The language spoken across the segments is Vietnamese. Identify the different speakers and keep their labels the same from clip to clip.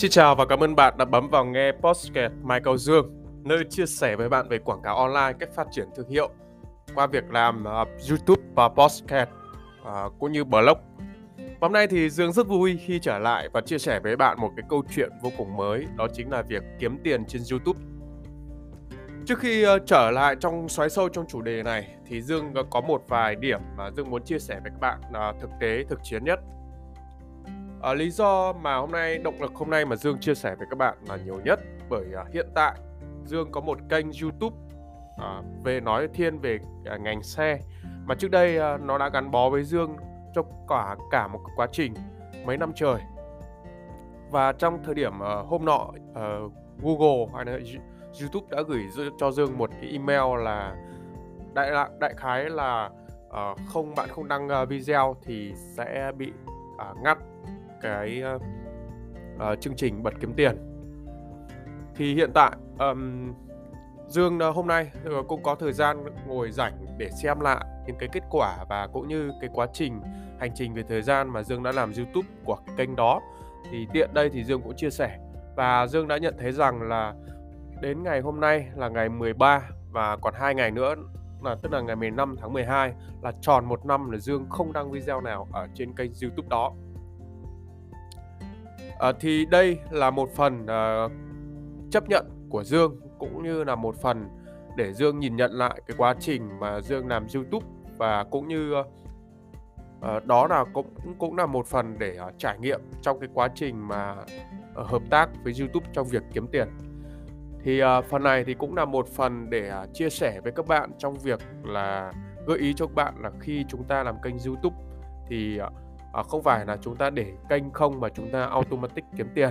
Speaker 1: Xin chào và cảm ơn bạn đã bấm vào nghe podcast Michael Dương, nơi chia sẻ với bạn về quảng cáo online, cách phát triển thương hiệu qua việc làm uh, YouTube và podcast uh, cũng như blog. Hôm nay thì Dương rất vui khi trở lại và chia sẻ với bạn một cái câu chuyện vô cùng mới, đó chính là việc kiếm tiền trên YouTube. Trước khi uh, trở lại trong xoáy sâu trong chủ đề này thì Dương có một vài điểm mà Dương muốn chia sẻ với các bạn uh, thực tế, thực chiến nhất À, lý do mà hôm nay động lực hôm nay mà Dương chia sẻ với các bạn là nhiều nhất bởi à, hiện tại Dương có một kênh YouTube à, về nói thiên về à, ngành xe. Mà trước đây à, nó đã gắn bó với Dương cho cả cả một quá trình mấy năm trời. Và trong thời điểm uh, hôm nọ uh, Google hay là YouTube đã gửi cho Dương một cái email là đại đại khái là uh, không bạn không đăng uh, video thì sẽ bị uh, ngắt cái uh, uh, chương trình bật kiếm tiền. Thì hiện tại um, Dương uh, hôm nay cũng có thời gian ngồi rảnh để xem lại những cái kết quả và cũng như cái quá trình hành trình về thời gian mà Dương đã làm YouTube của cái kênh đó. Thì tiện đây thì Dương cũng chia sẻ. Và Dương đã nhận thấy rằng là đến ngày hôm nay là ngày 13 và còn hai ngày nữa là tức là ngày 15 tháng 12 là tròn một năm là Dương không đăng video nào ở trên kênh YouTube đó à, thì đây là một phần à, chấp nhận của Dương cũng như là một phần để Dương nhìn nhận lại cái quá trình mà Dương làm YouTube và cũng như à, đó là cũng cũng là một phần để à, trải nghiệm trong cái quá trình mà à, hợp tác với YouTube trong việc kiếm tiền. Thì uh, phần này thì cũng là một phần để uh, chia sẻ với các bạn trong việc là gợi ý cho các bạn là khi chúng ta làm kênh YouTube thì uh, à, không phải là chúng ta để kênh không mà chúng ta automatic kiếm tiền.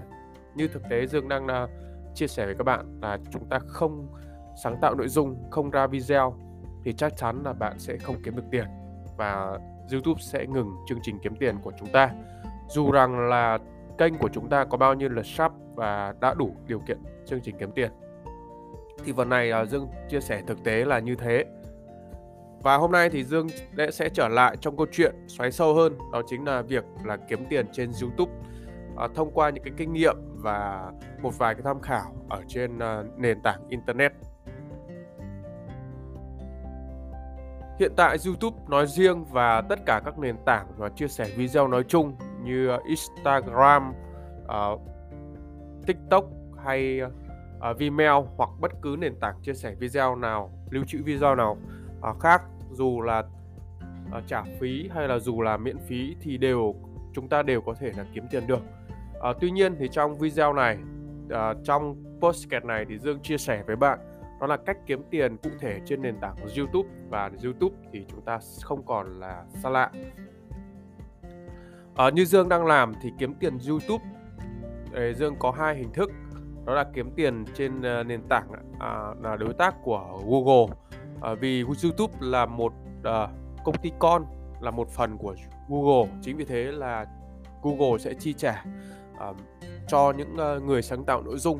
Speaker 1: Như thực tế Dương đang là chia sẻ với các bạn là chúng ta không sáng tạo nội dung không ra video thì chắc chắn là bạn sẽ không kiếm được tiền và YouTube sẽ ngừng chương trình kiếm tiền của chúng ta. Dù rằng là kênh của chúng ta có bao nhiêu lượt sub và đã đủ điều kiện chương trình kiếm tiền. Thì phần này à, Dương chia sẻ thực tế là như thế và hôm nay thì Dương sẽ trở lại trong câu chuyện xoáy sâu hơn đó chính là việc là kiếm tiền trên YouTube à, thông qua những cái kinh nghiệm và một vài cái tham khảo ở trên uh, nền tảng internet. Hiện tại YouTube nói riêng và tất cả các nền tảng và chia sẻ video nói chung như Instagram, uh, TikTok hay uh, Vimeo hoặc bất cứ nền tảng chia sẻ video nào, lưu trữ video nào uh, khác dù là uh, trả phí hay là dù là miễn phí thì đều chúng ta đều có thể là kiếm tiền được. Uh, tuy nhiên thì trong video này uh, trong postcard này thì Dương chia sẻ với bạn đó là cách kiếm tiền cụ thể trên nền tảng YouTube. Và YouTube thì chúng ta không còn là xa lạ. Uh, như Dương đang làm thì kiếm tiền YouTube Dương có hai hình thức. Đó là kiếm tiền trên nền tảng à, là đối tác của Google à, vì YouTube là một à, công ty con là một phần của Google. Chính vì thế là Google sẽ chi trả à, cho những à, người sáng tạo nội dung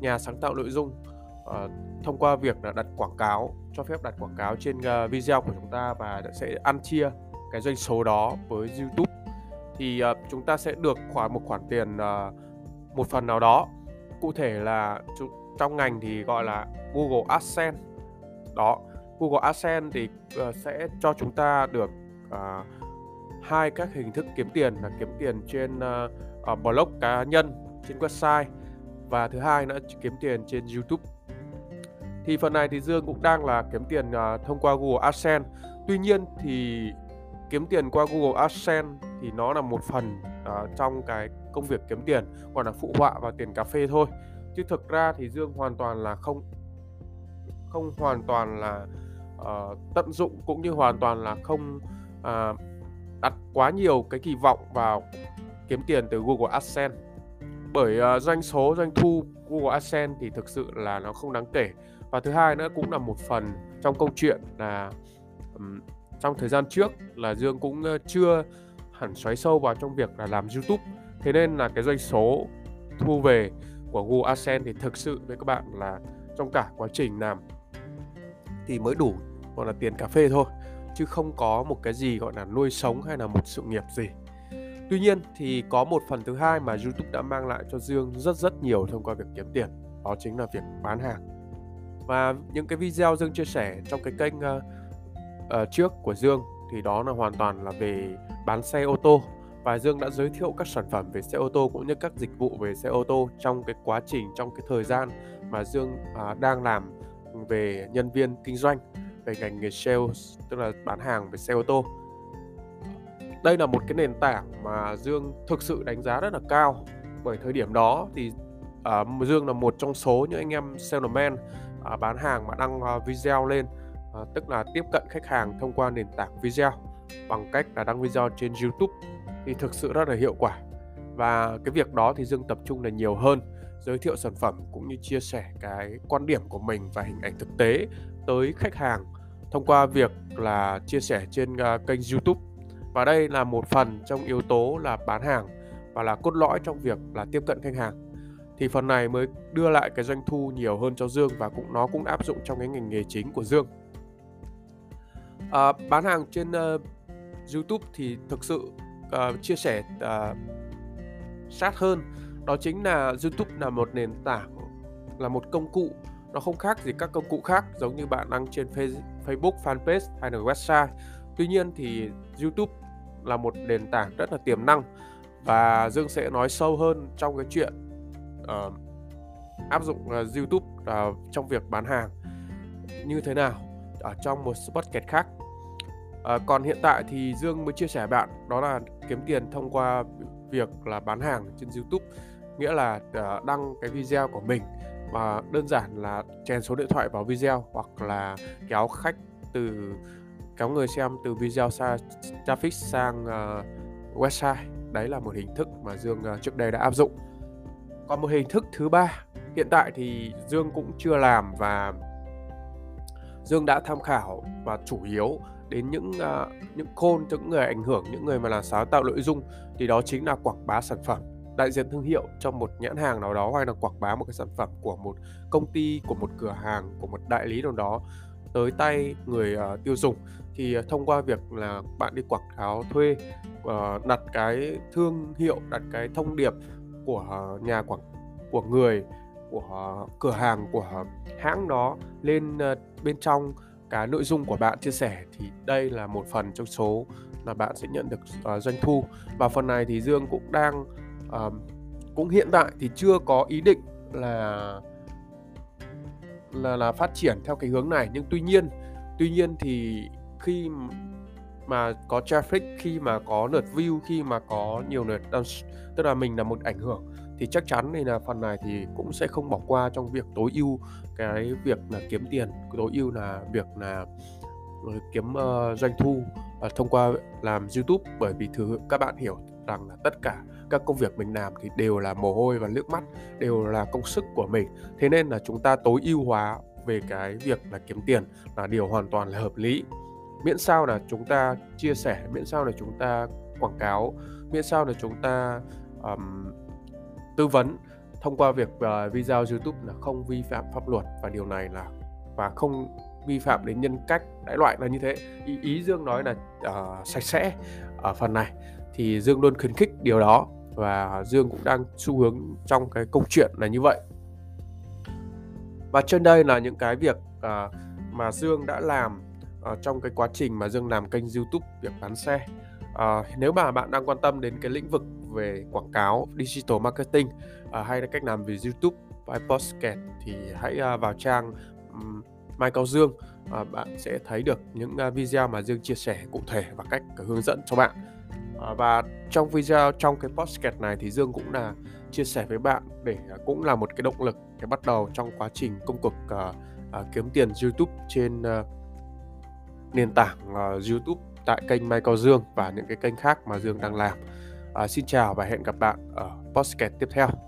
Speaker 1: nhà sáng tạo nội dung à, thông qua việc là đặt quảng cáo cho phép đặt quảng cáo trên uh, video của chúng ta và sẽ ăn chia cái doanh số đó với YouTube. Thì uh, chúng ta sẽ được khoảng một khoản tiền uh, một phần nào đó. Cụ thể là trong ngành thì gọi là Google AdSense. Đó Google AdSense thì uh, sẽ cho chúng ta được uh, hai các hình thức kiếm tiền là kiếm tiền trên uh, uh, blog cá nhân trên website và thứ hai nữa kiếm tiền trên YouTube. Thì phần này thì Dương cũng đang là kiếm tiền uh, thông qua Google AdSense. Tuy nhiên thì kiếm tiền qua Google AdSense thì nó là một phần uh, trong cái công việc kiếm tiền còn là phụ họa vào tiền cà phê thôi. Chứ thực ra thì Dương hoàn toàn là không không hoàn toàn là uh, tận dụng cũng như hoàn toàn là không uh, đặt quá nhiều cái kỳ vọng vào kiếm tiền từ Google AdSense. Bởi uh, doanh số doanh thu Google AdSense thì thực sự là nó không đáng kể. Và thứ hai nữa cũng là một phần trong câu chuyện là um, trong thời gian trước là Dương cũng uh, chưa hẳn xoáy sâu vào trong việc là làm YouTube. Thế nên là cái doanh số thu về của Google AdSense thì thực sự với các bạn là trong cả quá trình làm thì mới đủ gọi là tiền cà phê thôi chứ không có một cái gì gọi là nuôi sống hay là một sự nghiệp gì Tuy nhiên thì có một phần thứ hai mà YouTube đã mang lại cho Dương rất rất nhiều thông qua việc kiếm tiền, đó chính là việc bán hàng. Và những cái video Dương chia sẻ trong cái kênh uh, uh, trước của Dương thì đó là hoàn toàn là về bán xe ô tô và Dương đã giới thiệu các sản phẩm về xe ô tô cũng như các dịch vụ về xe ô tô trong cái quá trình trong cái thời gian mà Dương uh, đang làm về nhân viên kinh doanh về ngành nghề sales tức là bán hàng về xe ô tô. Đây là một cái nền tảng mà Dương thực sự đánh giá rất là cao. Bởi thời điểm đó thì uh, Dương là một trong số những anh em salesman uh, bán hàng mà đăng uh, video lên uh, tức là tiếp cận khách hàng thông qua nền tảng video bằng cách là đăng video trên YouTube. Thì thực sự rất là hiệu quả. Và cái việc đó thì Dương tập trung là nhiều hơn giới thiệu sản phẩm cũng như chia sẻ cái quan điểm của mình và hình ảnh thực tế tới khách hàng thông qua việc là chia sẻ trên à, kênh YouTube. Và đây là một phần trong yếu tố là bán hàng và là cốt lõi trong việc là tiếp cận khách hàng. Thì phần này mới đưa lại cái doanh thu nhiều hơn cho Dương và cũng nó cũng áp dụng trong cái ngành nghề chính của Dương. À, bán hàng trên uh, YouTube thì thực sự uh, chia sẻ uh, sát hơn đó chính là YouTube là một nền tảng là một công cụ. Nó không khác gì các công cụ khác giống như bạn đăng trên Facebook fanpage hay là website. Tuy nhiên thì YouTube là một nền tảng rất là tiềm năng và Dương sẽ nói sâu hơn trong cái chuyện uh, áp dụng uh, YouTube uh, trong việc bán hàng như thế nào ở trong một podcast khác. Uh, còn hiện tại thì Dương mới chia sẻ bạn đó là kiếm tiền thông qua việc là bán hàng trên YouTube, nghĩa là uh, đăng cái video của mình và đơn giản là chèn số điện thoại vào video hoặc là kéo khách từ kéo người xem từ video xa traffic sang uh, website. Đấy là một hình thức mà Dương uh, trước đây đã áp dụng. Còn một hình thức thứ ba hiện tại thì Dương cũng chưa làm và Dương đã tham khảo và chủ yếu đến những uh, những côn những người ảnh hưởng những người mà là sáng tạo nội dung thì đó chính là quảng bá sản phẩm đại diện thương hiệu cho một nhãn hàng nào đó hay là quảng bá một cái sản phẩm của một công ty của một cửa hàng của một đại lý nào đó tới tay người uh, tiêu dùng. Thì uh, thông qua việc là bạn đi quảng cáo thuê uh, đặt cái thương hiệu đặt cái thông điệp của uh, nhà quảng của người của uh, cửa hàng của hãng đó lên uh, bên trong cái nội dung của bạn chia sẻ thì đây là một phần trong số là bạn sẽ nhận được uh, doanh thu. Và phần này thì Dương cũng đang cũng hiện tại thì chưa có ý định là là là phát triển theo cái hướng này. Nhưng tuy nhiên tuy nhiên thì khi mà có traffic khi mà có lượt view khi mà có nhiều lượt tức là mình là một ảnh hưởng thì chắc chắn thì là phần này thì cũng sẽ không bỏ qua trong việc tối ưu cái việc là kiếm tiền tối ưu là việc là ờ, kiếm uh, doanh thu uh, thông qua làm YouTube. Bởi vì thứ các bạn hiểu rằng là tất cả các công việc mình làm thì đều là mồ hôi và nước mắt đều là công sức của mình. Thế nên là chúng ta tối ưu hóa về cái việc là kiếm tiền là điều hoàn toàn là hợp lý. Miễn sao là chúng ta chia sẻ miễn sao là chúng ta quảng cáo miễn sao là chúng ta um, tư vấn thông qua việc uh, video YouTube là không vi phạm pháp luật và điều này là và không vi phạm đến nhân cách đại loại là như thế. Ý, ý Dương nói là uh, sạch sẽ ở phần này thì Dương luôn khuyến khích điều đó và Dương cũng đang xu hướng trong cái câu chuyện là như vậy. Và trên đây là những cái việc à, mà Dương đã làm à, trong cái quá trình mà Dương làm kênh YouTube việc bán xe. À, nếu mà bạn đang quan tâm đến cái lĩnh vực về quảng cáo digital marketing à, hay là cách làm về YouTube hay podcast thì hãy à, vào trang um, Mai Cao Dương à, bạn sẽ thấy được những uh, video mà Dương chia sẻ cụ thể và cách hướng dẫn cho bạn. Ờ, và trong video trong cái podcast này thì Dương cũng là chia sẻ với bạn để à, cũng là một cái động lực để bắt đầu trong quá trình công cuộc uh, uh, kiếm tiền YouTube trên uh, nền tảng uh, YouTube tại kênh Mai Cao Dương và những cái kênh khác mà Dương đang làm. Uh, xin chào và hẹn gặp bạn ở podcast tiếp theo.